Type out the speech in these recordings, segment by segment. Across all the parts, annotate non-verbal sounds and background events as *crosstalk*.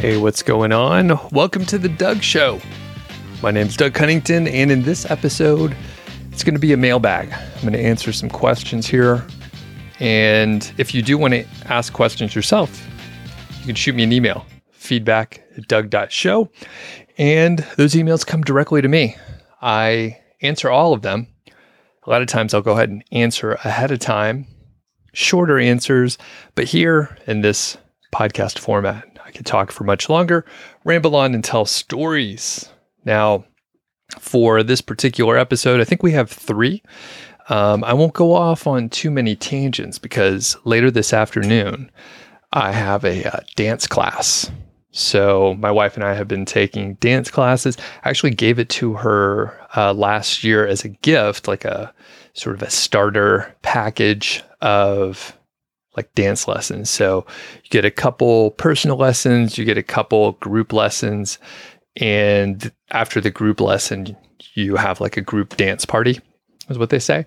Hey, what's going on? Welcome to the Doug Show. My name's Doug Cunnington, and in this episode, it's going to be a mailbag. I'm going to answer some questions here. And if you do want to ask questions yourself, you can shoot me an email feedback at doug.show. And those emails come directly to me. I answer all of them. A lot of times I'll go ahead and answer ahead of time, shorter answers. But here in this podcast format, I could talk for much longer, ramble on, and tell stories. Now, for this particular episode, I think we have three. Um, I won't go off on too many tangents because later this afternoon, I have a uh, dance class. So, my wife and I have been taking dance classes. I actually gave it to her uh, last year as a gift, like a sort of a starter package of like dance lessons. So you get a couple personal lessons, you get a couple group lessons, and after the group lesson, you have like a group dance party, is what they say.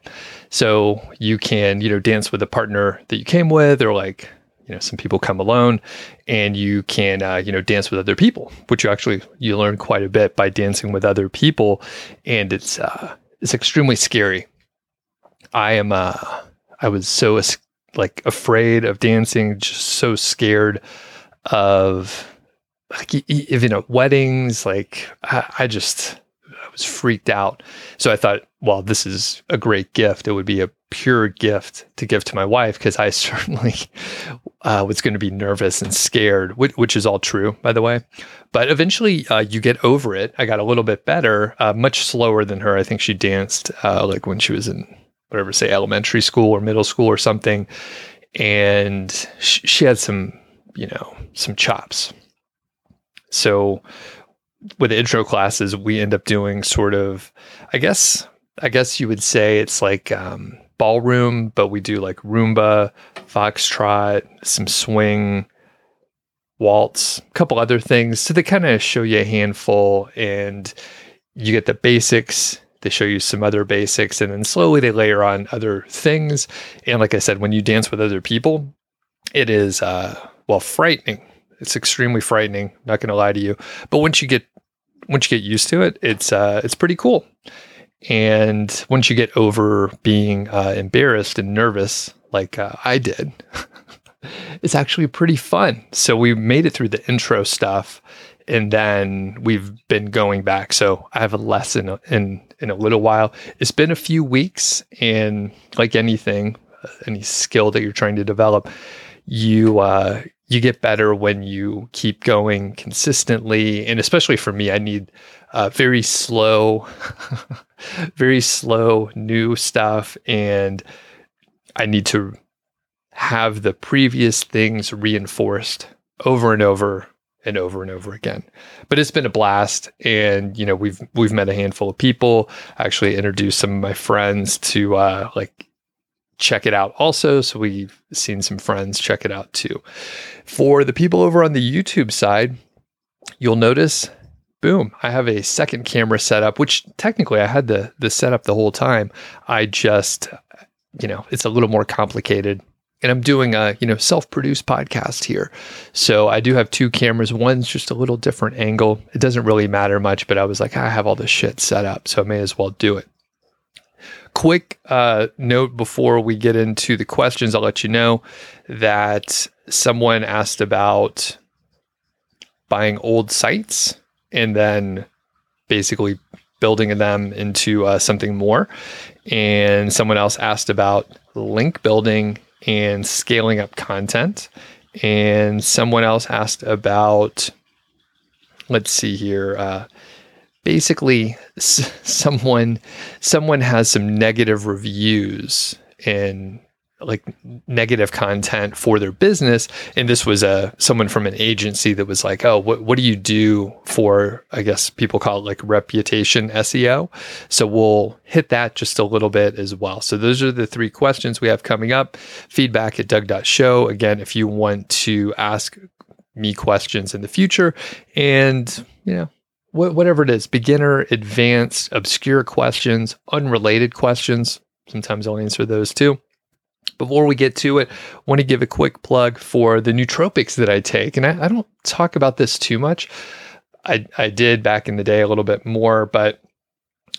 So you can, you know, dance with a partner that you came with, or like, you know, some people come alone, and you can, uh, you know, dance with other people, which you actually you learn quite a bit by dancing with other people, and it's uh, it's extremely scary. I am, uh, I was so like afraid of dancing, just so scared of like even at weddings. Like I, I just I was freaked out. So I thought, well, this is a great gift. It would be a pure gift to give to my wife because I *laughs* certainly uh, was going to be nervous and scared, which, which, is all true, by the way. But eventually, uh, you get over it. I got a little bit better, uh, much slower than her. I think she danced uh, like when she was in whatever, say elementary school or middle school or something. And sh- she had some, you know, some chops. So with the intro classes, we end up doing sort of, I guess, I guess you would say it's like um, ballroom, but we do like rumba, foxtrot, some swing, waltz, a couple other things. So they kind of show you a handful and you get the basics they show you some other basics and then slowly they layer on other things. And like I said, when you dance with other people, it is, uh, well, frightening. It's extremely frightening. Not going to lie to you. But once you get, once you get used to it, it's, uh, it's pretty cool. And once you get over being uh, embarrassed and nervous, like uh, I did, *laughs* it's actually pretty fun. So we made it through the intro stuff and then we've been going back. So I have a lesson in in a little while. It's been a few weeks, and like anything, uh, any skill that you're trying to develop, you uh, you get better when you keep going consistently. And especially for me, I need uh, very slow, *laughs* very slow new stuff, and I need to have the previous things reinforced over and over and over and over again. But it's been a blast, and you know we've we've met a handful of people. Actually introduced some of my friends to uh, like check it out also. So we've seen some friends check it out too. For the people over on the YouTube side, you'll notice. Boom! I have a second camera set up, which technically I had the the setup the whole time. I just, you know, it's a little more complicated and I'm doing a you know self-produced podcast here. So I do have two cameras. One's just a little different angle. It doesn't really matter much, but I was like, I have all this shit set up, so I may as well do it. Quick uh, note before we get into the questions, I'll let you know that someone asked about buying old sites and then basically building them into uh, something more. And someone else asked about link building and scaling up content. And someone else asked about, let's see here, uh, basically s- *laughs* someone someone has some negative reviews and like negative content for their business. And this was a someone from an agency that was like oh what, what do you do for i guess people call it like reputation seo so we'll hit that just a little bit as well. So those are the three questions we have coming up. Feedback at doug.show again if you want to ask me questions in the future and you know whatever it is beginner advanced obscure questions unrelated questions sometimes i'll answer those too Before we get to it, I want to give a quick plug for the nootropics that I take. And I, I don't talk about this too much. I, I did back in the day a little bit more, but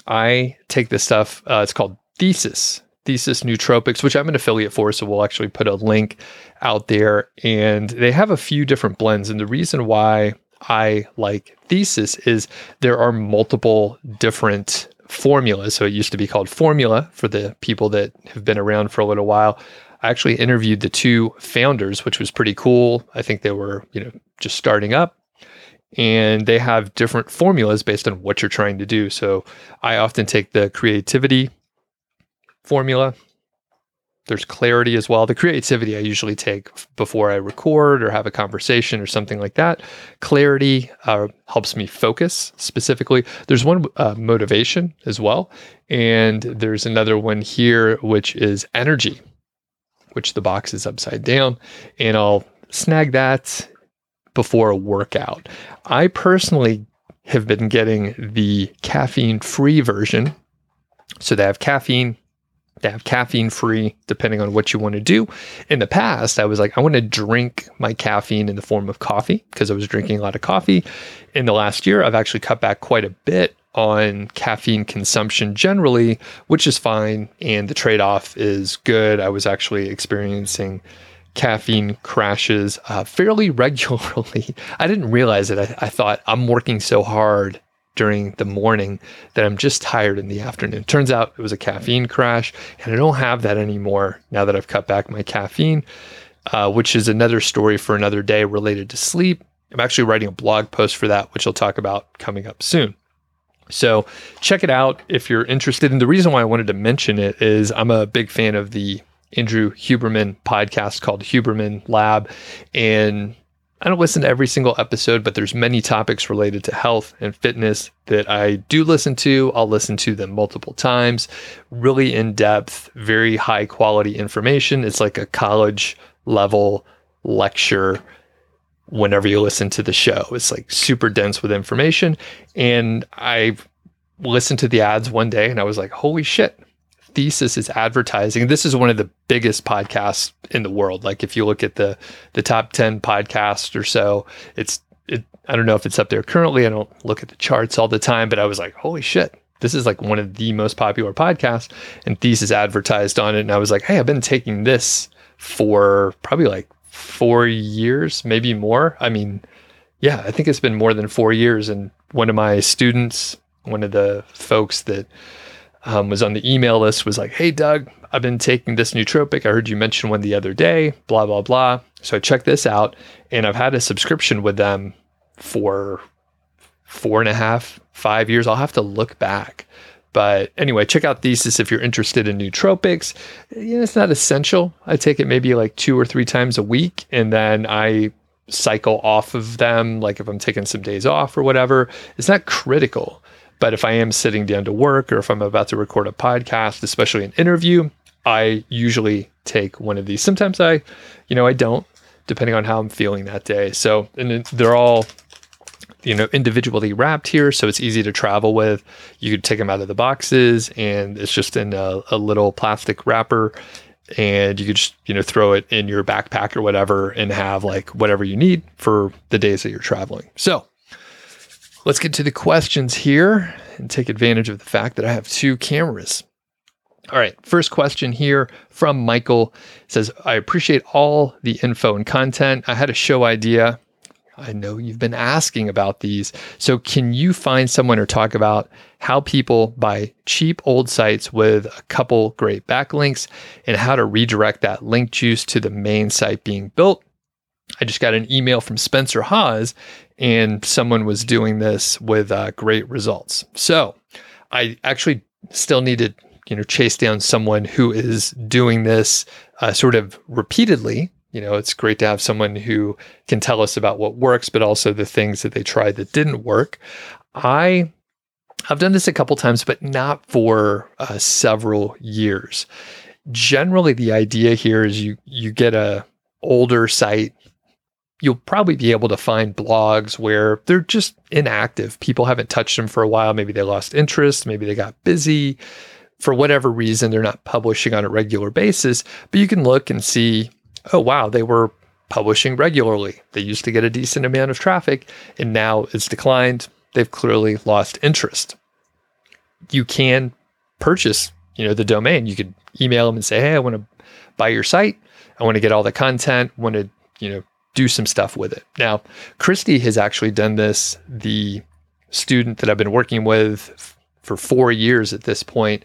I take this stuff. Uh, it's called Thesis, Thesis Nootropics, which I'm an affiliate for. So we'll actually put a link out there. And they have a few different blends. And the reason why I like Thesis is there are multiple different formulas. So it used to be called Formula for the people that have been around for a little while. I actually interviewed the two founders, which was pretty cool. I think they were, you know, just starting up and they have different formulas based on what you're trying to do. So I often take the creativity formula. There's clarity as well. The creativity I usually take before I record or have a conversation or something like that. Clarity uh, helps me focus specifically. There's one uh, motivation as well. And there's another one here, which is energy, which the box is upside down. And I'll snag that before a workout. I personally have been getting the caffeine free version. So they have caffeine, they have caffeine free, depending on what you want to do. In the past, I was like, I want to drink my caffeine in the form of coffee because I was drinking a lot of coffee. In the last year, I've actually cut back quite a bit on caffeine consumption generally, which is fine. And the trade off is good. I was actually experiencing caffeine crashes uh, fairly *laughs* regularly. I didn't realize it. I, I, thought I'm working so hard during the morning that I'm just tired in the afternoon. Turns out it was a caffeine crash, and I don't have that anymore now that I've cut back my caffeine, uh, which is another story for another day related to sleep. I'm actually writing a blog post for that, which I'll talk about coming up soon. So check it out if you're interested. And the reason why I wanted to mention it is I'm a big fan of the Andrew Huberman podcast called Huberman Lab. And I don't listen to every single episode, but there's many topics related to health and fitness that I do listen to. I'll listen to them multiple times. Really in depth, very high quality information. It's like a college level lecture whenever you listen to the show. It's like super dense with information. And I listened to the ads one day and I was like, holy shit, thesis is advertising. This is one of the biggest podcasts in the world. Like if you look at the the top 10 podcasts or so, it's it I don't know if it's up there currently. I don't look at the charts all the time, but I was like, holy shit. This is like one of the most popular podcasts and thesis advertised on it and I was like, "Hey, I've been taking this for probably like 4 years, maybe more." I mean, yeah, I think it's been more than 4 years and one of my students, one of the folks that um, was on the email list was like, Hey, Doug, I've been taking this nootropic. I heard you mention one the other day, blah, blah, blah. So I checked this out and I've had a subscription with them for four and a half, five years. I'll have to look back. But anyway, check out Thesis if you're interested in nootropics. You know, it's not essential. I take it maybe like two or three times a week and then I cycle off of them, like if I'm taking some days off or whatever. It's not critical. But if I am sitting down to work or if I'm about to record a podcast, especially an interview, I usually take one of these. Sometimes I, you know, I don't, depending on how I'm feeling that day. So, and they're all, you know, individually wrapped here. So it's easy to travel with. You could take them out of the boxes and it's just in a, a little plastic wrapper and you could just you know throw it in your backpack or whatever and have like whatever you need for the days that you're traveling so Let's get to the questions here and take advantage of the fact that I have two cameras. All right, first question here from Michael says, I appreciate all the info and content. I had a show idea. I know you've been asking about these. So, can you find someone or talk about how people buy cheap old sites with a couple great backlinks and how to redirect that link juice to the main site being built? I just got an email from Spencer Haws and someone was doing this with uh, great results. So I actually still need to, you know, chase down someone who is doing this uh, sort of repeatedly. You know, it's great to have someone who can tell us about what works, but also the things that they tried that didn't work. I I've done this a couple times, but not for uh, several years. Generally, the idea here is you you get a older site you'll probably be able to find blogs where they're just inactive. People haven't touched them for a while. Maybe they lost interest. Maybe they got busy. for whatever reason, they're not publishing on a regular basis, but you can look and see, oh, wow, they were publishing regularly. They used to get a decent amount of traffic and now it's declined. They've clearly lost interest. You can purchase, you know, the domain. You could email them and say, "Hey, I want to buy your site. I want to get all the content, want to, you know, do some stuff with it." Now, Christy has actually done this. The student that I've been working with for 4 years at this point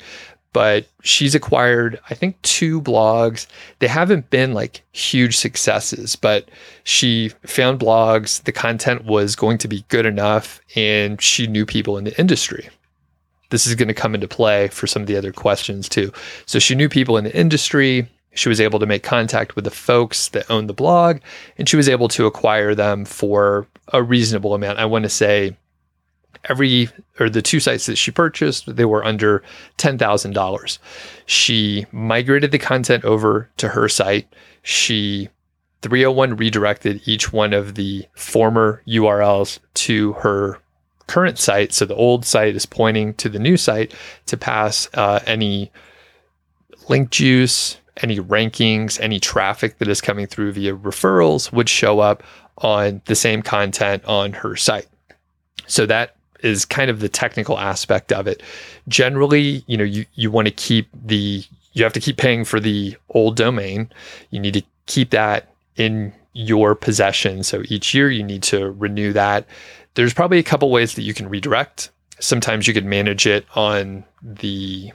but she's acquired, I think, two blogs. They haven't been like huge successes, but she found blogs. The content was going to be good enough, and she knew people in the industry. This is going to come into play for some of the other questions too. So she knew people in the industry. She was able to make contact with the folks that owned the blog, and she was able to acquire them for a reasonable amount. I want to say every or the two sites that she purchased they were under $10,000. She migrated the content over to her site. She 301 redirected each one of the former URLs to her current site. So the old site is pointing to the new site to pass uh, any link juice, any rankings, any traffic that is coming through via referrals would show up on the same content on her site. So that is kind of the technical aspect of it. Generally, you know, you, you want to keep the, you have to keep paying for the old domain. You need to keep that in your possession. So each year you need to renew that. There's probably a couple ways that you can redirect. Sometimes you could manage it on the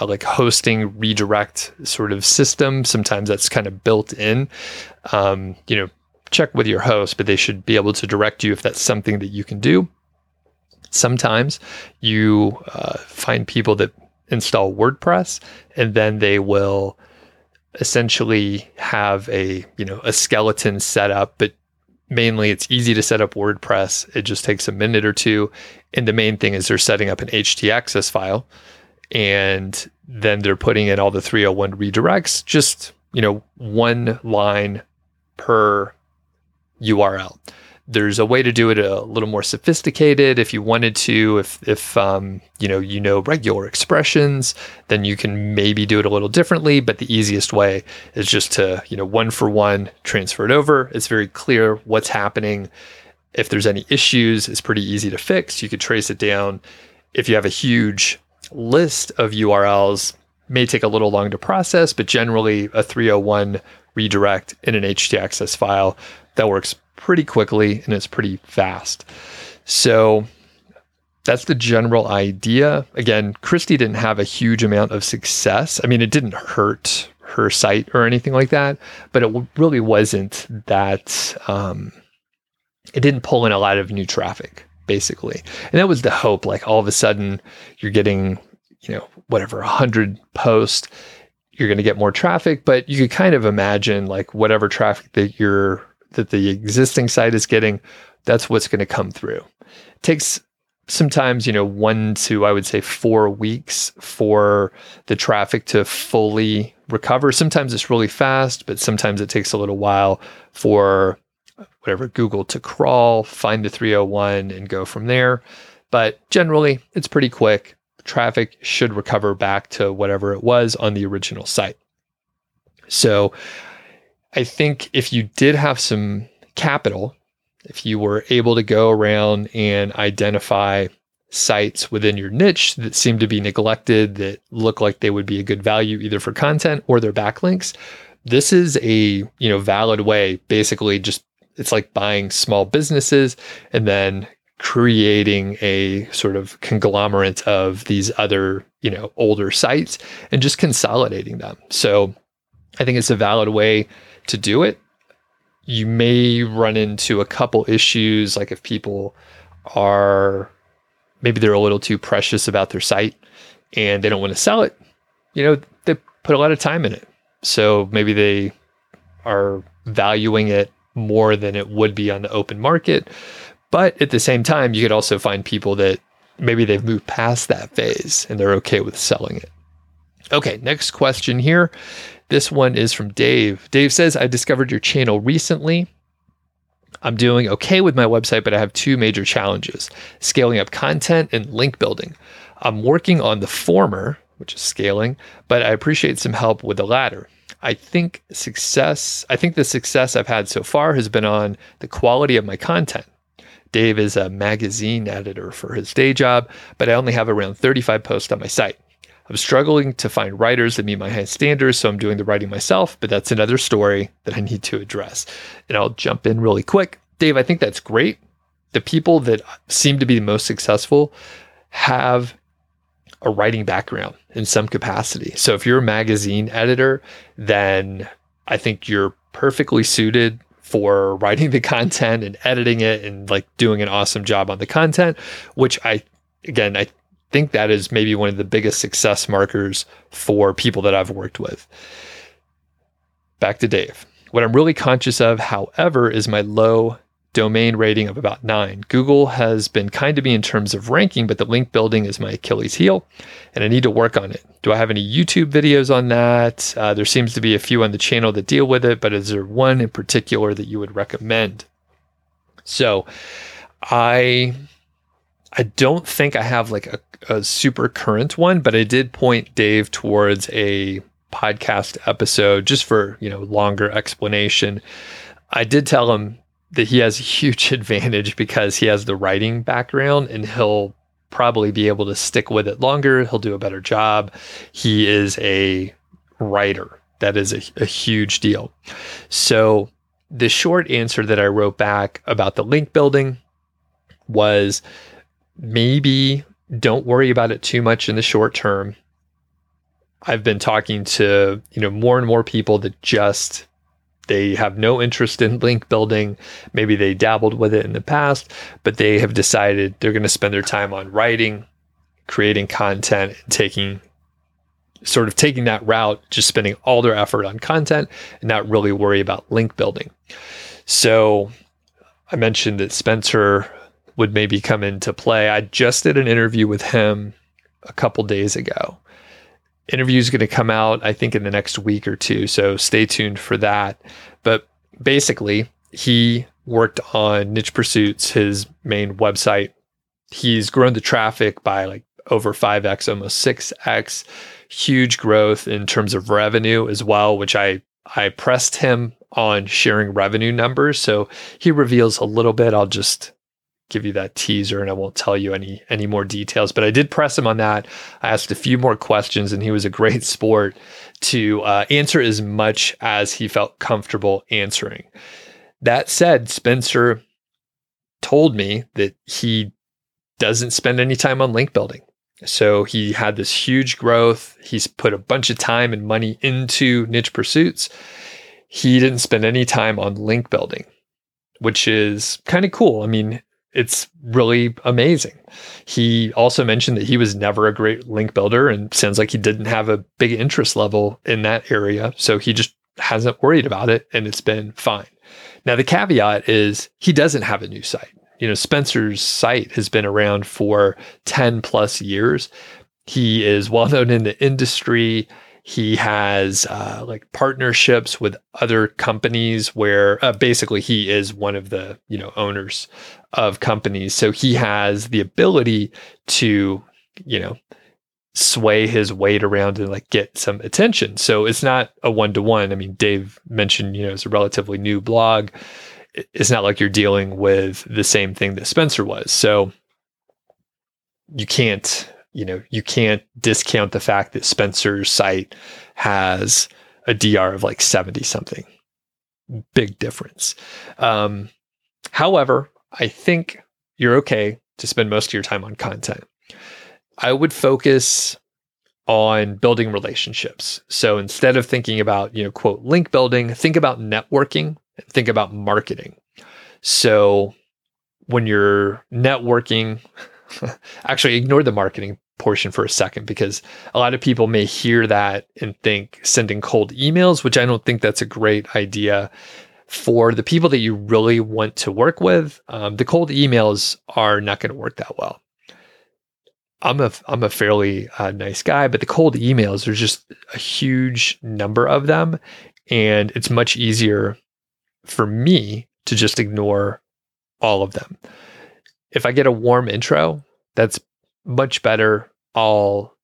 uh, like hosting redirect sort of system. Sometimes that's kind of built in. Um, you know, check with your host, but they should be able to direct you if that's something that you can do. Sometimes you uh, find people that install WordPress and then they will essentially have a you know a skeleton set up but mainly it's easy to set up WordPress it just takes a minute or two and the main thing is they're setting up an htaccess file and then they're putting in all the 301 redirects just you know one line per URL there's a way to do it a little more sophisticated. If you wanted to if if um, you know you know regular expressions then you can maybe do it a little differently but the easiest way is just to you know one for one transfer it over. It's very clear what's happening. If there's any issues it's pretty easy to fix. You could trace it down. If you have a huge list of urls may take a little long to process but generally a 301 redirect in an htaccess file that works pretty quickly and it's pretty fast. So that's the general idea. Again, Christy didn't have a huge amount of success. I mean, it didn't hurt her site or anything like that, but it really wasn't that, um, it didn't pull in a lot of new traffic, basically. And that was the hope. Like all of a sudden, you're getting, you know, whatever, 100 posts, you're going to get more traffic, but you could kind of imagine like whatever traffic that you're that the existing site is getting, that's what's going to come through. It takes sometimes, you know, one to, I would say, four weeks for the traffic to fully recover. Sometimes it's really fast, but sometimes it takes a little while for whatever Google to crawl, find the 301, and go from there. But generally, it's pretty quick. Traffic should recover back to whatever it was on the original site. So I think if you did have some capital, if you were able to go around and identify sites within your niche that seem to be neglected, that look like they would be a good value either for content or their backlinks, this is a you know valid way. Basically, just it's like buying small businesses and then creating a sort of conglomerate of these other you know older sites and just consolidating them. So I think it's a valid way to do it. You may run into a couple issues, like if people are maybe they're a little too precious about their site and they don't want to sell it. You know, they put a lot of time in it. So maybe they are valuing it more than it would be on the open market. But at the same time, you could also find people that maybe they've moved past that phase and they're okay with selling it. Okay, next question here. This one is from Dave. Dave says, I discovered your channel recently. I'm doing okay with my website, but I have two major challenges scaling up content and link building. I'm working on the former, which is scaling, but I appreciate some help with the latter. I think success, I think the success I've had so far has been on the quality of my content. Dave is a magazine editor for his day job, but I only have around 35 posts on my site. I'm struggling to find writers that meet my high standards, so I'm doing the writing myself, but that's another story that I need to address. And I'll jump in really quick. Dave, I think that's great. The people that seem to be the most successful have a writing background in some capacity. So if you're a magazine editor, then I think you're perfectly suited for writing the content and editing it and like doing an awesome job on the content, which I again, I think that is maybe one of the biggest success markers for people that I've worked with. Back to Dave. What I'm really conscious of, however, is my low domain rating of about nine. Google has been kind to me in terms of ranking, but the link building is my Achilles heel, and I need to work on it. Do I have any YouTube videos on that? Uh, there seems to be a few on the channel that deal with it, but is there one in particular that you would recommend? So, I I don't think I have like a, a super current one, but I did point Dave towards a podcast episode just for you know longer explanation. I did tell him that he has a huge *laughs* advantage because he has the writing background and he'll probably be able to stick with it longer. He'll do a better job. He is a writer. That is a, a huge deal. So, the short answer that I wrote back about the link building was maybe don't worry about it too much in the short term. I've been talking to, you know, more and more people that just they have no interest in link building. Maybe they dabbled with it in the past, but they have decided they're going to spend their time on writing, creating content, taking sort of taking that route, just spending all their effort on content and not really worry about link building. So I mentioned that Spencer would maybe come into play. I just did an interview with him a couple days ago interview is going to come out, I think, in the next week or two. So stay tuned for that. But basically, he worked on Niche Pursuits, his main website. He's grown the traffic by like over 5x, almost 6x. Huge growth in terms of revenue as well, which I I pressed him on sharing revenue numbers. So he reveals a little bit. I'll just give you that teaser and I won't tell you any any more details. But I did press him on that. I asked a few more questions and he was a great sport to uh, answer as much as he felt comfortable answering. That said, Spencer told me that he doesn't spend any time on link building. So he had this huge growth. He's put a bunch of time and money into niche pursuits. He didn't spend any time on link building, which is kind of cool. I mean, it's really amazing. He also mentioned that he was never a great link builder and sounds like he didn't have a big interest level in that area. So he just hasn't worried about it and it's been fine. Now, the caveat is he doesn't have a new site. You know, Spencer's site has been around for 10 plus years. He is well known in the industry. He has uh, like partnerships with other companies where uh, basically he is one of the you know owners of companies. So he has the ability to you know sway his weight around and like get some attention. So it's not a one to one. I mean, Dave mentioned you know it's a relatively new blog. It's not like you're dealing with the same thing that Spencer was. So you can't you know, you can't discount the fact that Spencer's site has a DR of like 70 something. Big difference. Um, however, I think you're okay to spend most of your time on content. I would focus on building relationships. So instead of thinking about, you know, quote, link building, think about networking, and think about marketing. So when you're networking, *laughs* actually ignore the marketing portion for a second because a lot of people may hear that and think sending cold emails, which I don't think that's a great idea for the people that you really want to work with. Um, the cold emails are not going to work that well. I'm a I'm a fairly uh, nice guy, but the cold emails there's just a huge number of them, and it's much easier for me to just ignore all of them. If I get a warm intro, that's much better. I'll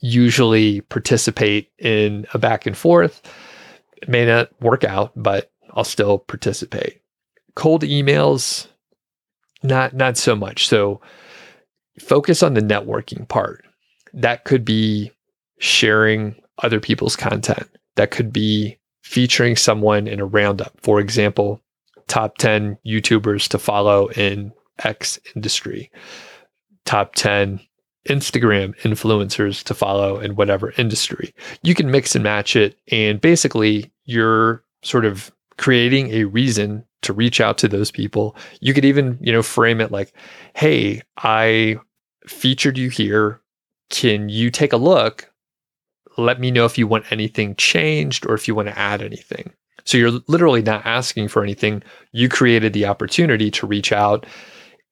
usually participate in a back and forth. It may not work out, but I'll still participate. Cold emails, not not so much. So focus on the networking part. That could be sharing other people's content. That could be featuring someone in a roundup. For example, top 10 YouTubers to follow in X industry, top 10 Instagram influencers to follow in whatever industry. You can mix and match it. And basically, you're sort of creating a reason to reach out to those people. You could even, you know, frame it like, hey, I featured you here. Can you take a look? Let me know if you want anything changed or if you want to add anything. So you're literally not asking for anything. You created the opportunity to reach out.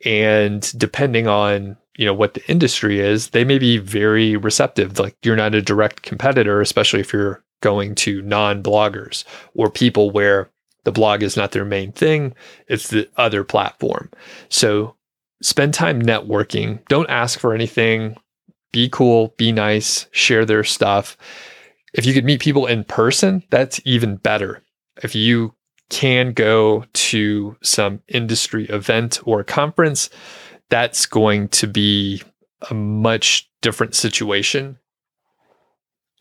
And depending on you know what the industry is, they may be very receptive. Like you're not a direct competitor, especially if you're going to non-bloggers or people where the blog is not their main thing, it's the other platform. So spend time networking. Don't ask for anything. Be cool, be nice, share their stuff. If you could meet people in person, that's even better. If you can go to some industry event or conference, that's going to be a much different situation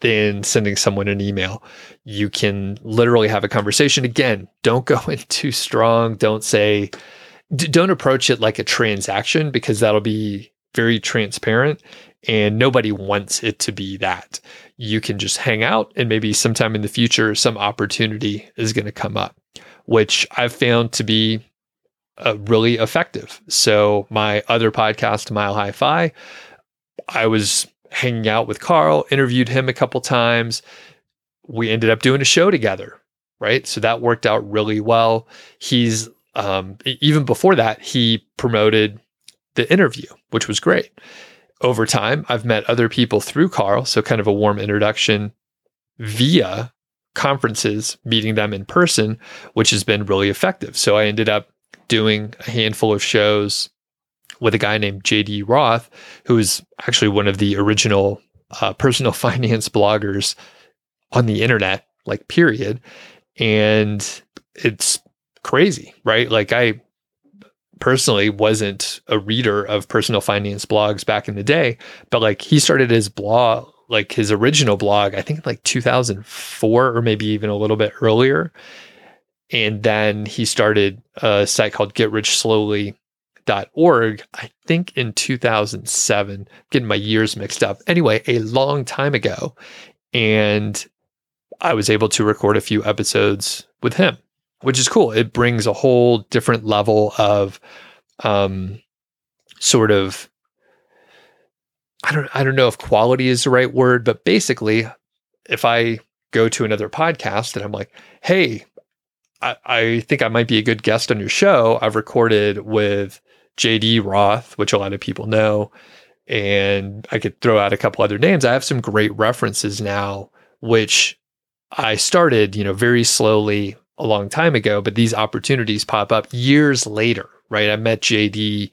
than sending someone an email. You can literally have a conversation. Again, don't go in too strong. Don't say, don't approach it like a transaction because that'll be very transparent and nobody wants it to be that. You can just hang out and maybe sometime in the future, some opportunity is going to come up, which I've found to be uh, really effective. So my other podcast, Mile High Fi, I was hanging out with Carl, interviewed him a couple times. We ended up doing a show together, right? So that worked out really well. He's um, even before that, he promoted the interview, which was great. Over time, I've met other people through Carl, so kind of a warm introduction via conferences, meeting them in person, which has been really effective. So I ended up doing a handful of shows with a guy named JD Roth, who is actually one of the original uh, personal *laughs* finance bloggers on the internet, like, period. And it's crazy, right? Like, I personally wasn't a reader of personal finance blogs back in the day, but like, he started his blog, like his original blog, I think like 2004 or maybe even a little bit earlier. And then he started a site called Get Rich Slowly org, I think in 2007, getting my years mixed up. Anyway, a long time ago. And I was able to record a few episodes with him, which is cool. It brings a whole different level of um, sort of I don't I don't know if quality is the right word, but basically if I go to another podcast and I'm like, hey, I, I think I might be a good guest on your show. I've recorded with JD Roth, which a lot of people know, and I could throw out a couple other names. I have some great references now, which I started, you know, very slowly a long time ago, but these opportunities pop up years later, right? I met JD,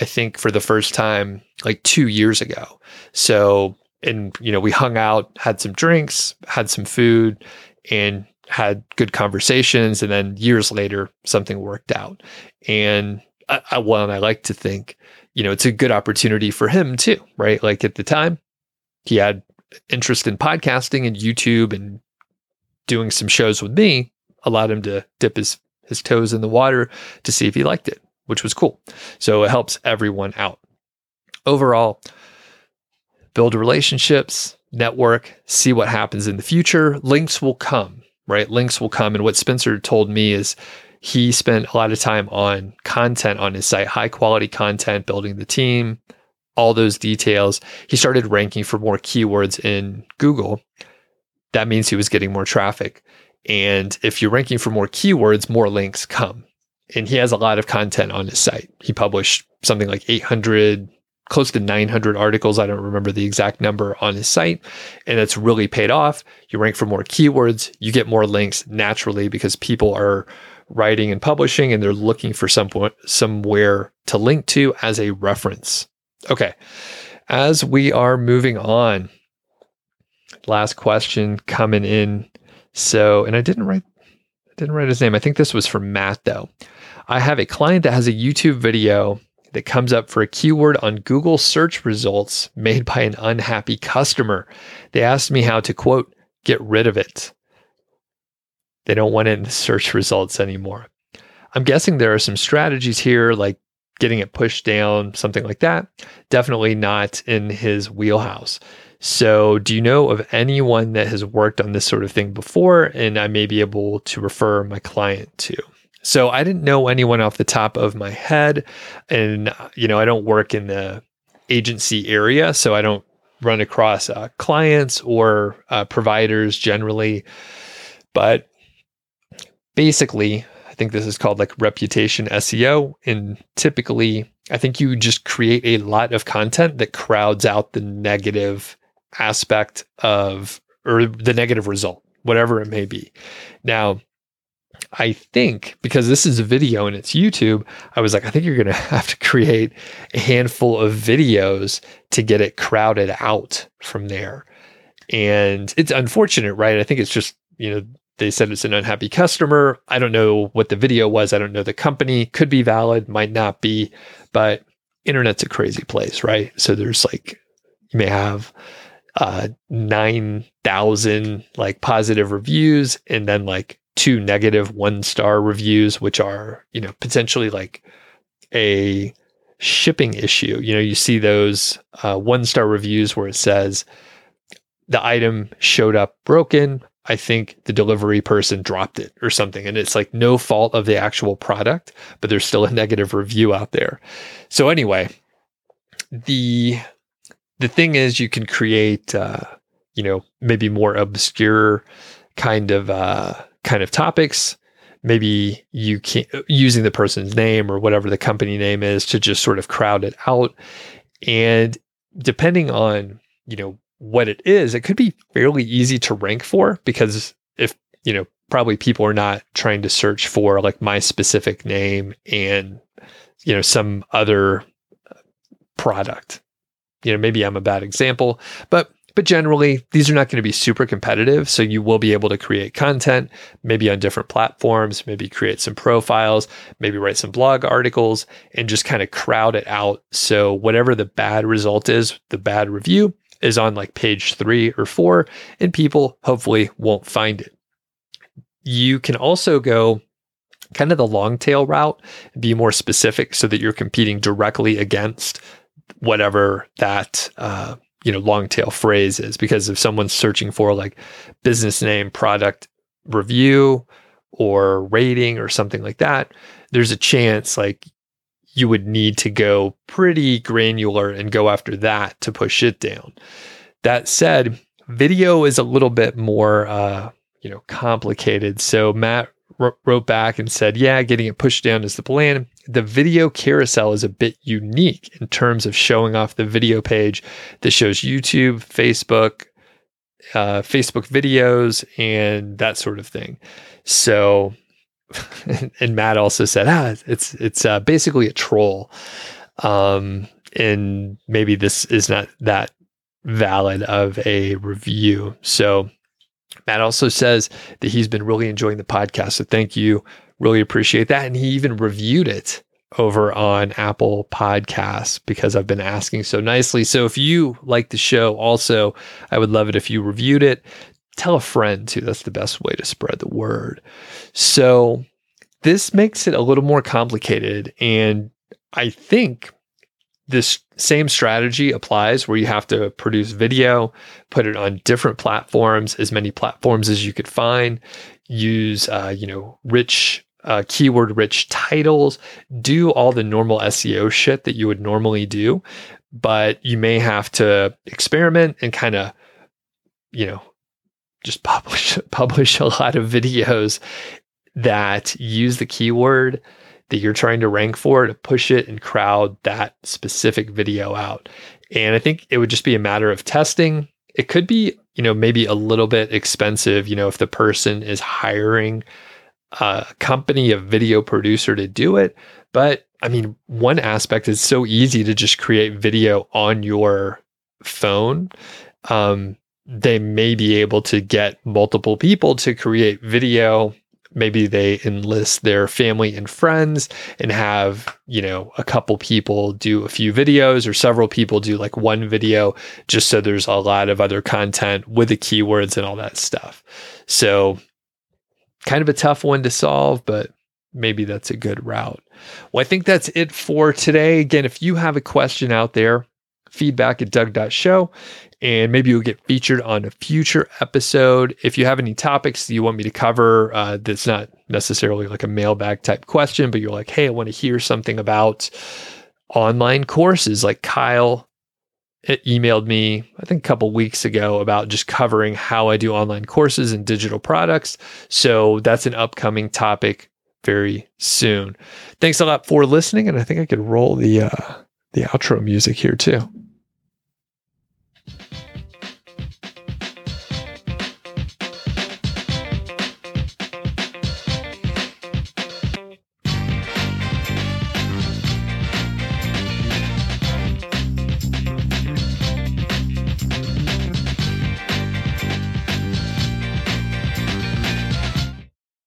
I think, for the first time like two years ago. So, and, you know, we hung out, had some drinks, had some food, and had good conversations. And then years later, something worked out. And I, I, well, and I like to think, you know, it's a good opportunity for him too, right? Like at the time, he had interest in podcasting and YouTube and doing some shows with me, allowed him to dip his his toes in the water to see if he liked it, which was cool. So it helps everyone out. Overall, build relationships, network, see what happens in the future. Links will come, right? Links will come. And what Spencer told me is he spent a lot of time on content on his site, high quality content, building the team, all those details. He started ranking for more keywords in Google. That means he was getting more traffic. And if you're ranking for more keywords, more links come. And he has a lot of content on his site. He published something like 800, close to 900 articles. I don't remember the exact number on his site. And it's really paid off. You rank for more keywords, you get more links naturally because people are writing and publishing, and they're looking for some somewhere to link to as a reference. Okay. as we are moving on, last question coming in. So, and I didn't write, I didn't write his name. I think this was from Matt though. I have a client that has a YouTube video that comes up for a keyword on Google search results made by an unhappy customer. They asked me how to quote, get rid of it. They don't want it in the search results anymore. I'm guessing there are some strategies here, like getting it pushed down, something like that. Definitely not in his wheelhouse. So, do you know of anyone that has worked on this sort of thing before? And I may be able to refer my client to. So, I didn't know anyone off the top of my head. And, you know, I don't work in the agency area. So, I don't run across uh, clients or uh, providers generally. But basically, I think this is called like reputation SEO. And typically, I think you just create a lot of content that crowds out the negative aspect of, or the negative result, whatever it may be. Now, I think because this is a video and it's YouTube, I was like, I think you're going *laughs* to have to create a handful of videos to get it crowded out from there. And it's unfortunate, right? I think it's just, you know, they said it's an unhappy customer. I don't know what the video was. I don't know the company. Could be valid, might not be, but internet's a crazy place, right? So there's like you may have uh 9,000 like positive reviews and then like two negative one star reviews which are, you know, potentially like a shipping issue. You know, you see those uh, one star reviews where it says the item showed up broken, I think the delivery person dropped it or something. And it's like no fault of the actual product, but there's still a negative review out there. So anyway, the the thing is you can create uh, you know, maybe more obscure kind of uh kind of topics. Maybe you can using the person's name or whatever the company name is to just sort of crowd it out. And depending on, you know, what it is, it could be fairly easy to rank for because if, you know, probably people are not trying to search for like my specific name and, you know, some other product. You know, maybe I'm a bad example, but but generally these are not going to be super competitive so you will be able to create content maybe on different platforms maybe create some profiles maybe write some blog articles and just kind of crowd it out so whatever the bad result is the bad review is on like page three or four, and people hopefully won't find it. You can also go kind of the long tail route, be more specific so that you're competing directly against whatever that uh, you know long tail phrases. Because if someone's searching for like business name, product review, or rating or something like that, there's a chance like you would need to go pretty granular and go after that to push it down. That said, video is a little bit more, uh, you know, complicated. So Matt wrote back and said, "Yeah, getting it pushed down is the plan. The video carousel is a bit unique in terms of showing off the video page that shows YouTube, Facebook, uh, Facebook videos, and that sort of thing." So *laughs* and Matt also said, ah, it's it's uh, basically a troll, um, and maybe this is not that valid of a review. So Matt also says that he's been really enjoying the podcast. So thank you, really appreciate that, and he even reviewed it over on Apple Podcasts because I've been asking so nicely. So if you like the show, also, I would love it if you reviewed it tell a friend too. That's the best way to spread the word. So this makes it a little more complicated. And I think this same strategy applies where you have to produce video, put it on different platforms, as many platforms as you could find, use, uh, you know, rich uh, keyword rich titles, do all the normal SEO shit that you would normally do, but you may have to experiment and kind of, you know, just *laughs* publish publish a lot of *laughs* videos that use the keyword that you're trying to rank for to push it and crowd that specific video out. And I think it would just be a matter of testing. It could be, you know, maybe a little bit expensive, you know, if the person is hiring a company, a video producer to do it. But I mean, one aspect is so easy to just create video on your phone. Um, they may be able to get multiple people to create video maybe they enlist their family and friends and have you know a couple people do a few videos or several people do like one video just so there's a lot of other content with the keywords and all that stuff. So kind of a tough one to solve but maybe that's a good route. Well i think that's it for today. Again if you have a question out there feedback at doug.show and maybe you'll get featured on a future episode. If you have any topics you want me to cover uh, that's not necessarily like a mailbag type question, but you're like, hey, I want to hear something about online courses, like Kyle it emailed me, I think a couple weeks ago about just covering how I do online courses and digital products. So that's an upcoming topic very soon. Thanks a lot for listening. And I think I could roll the, uh, the outro music here too.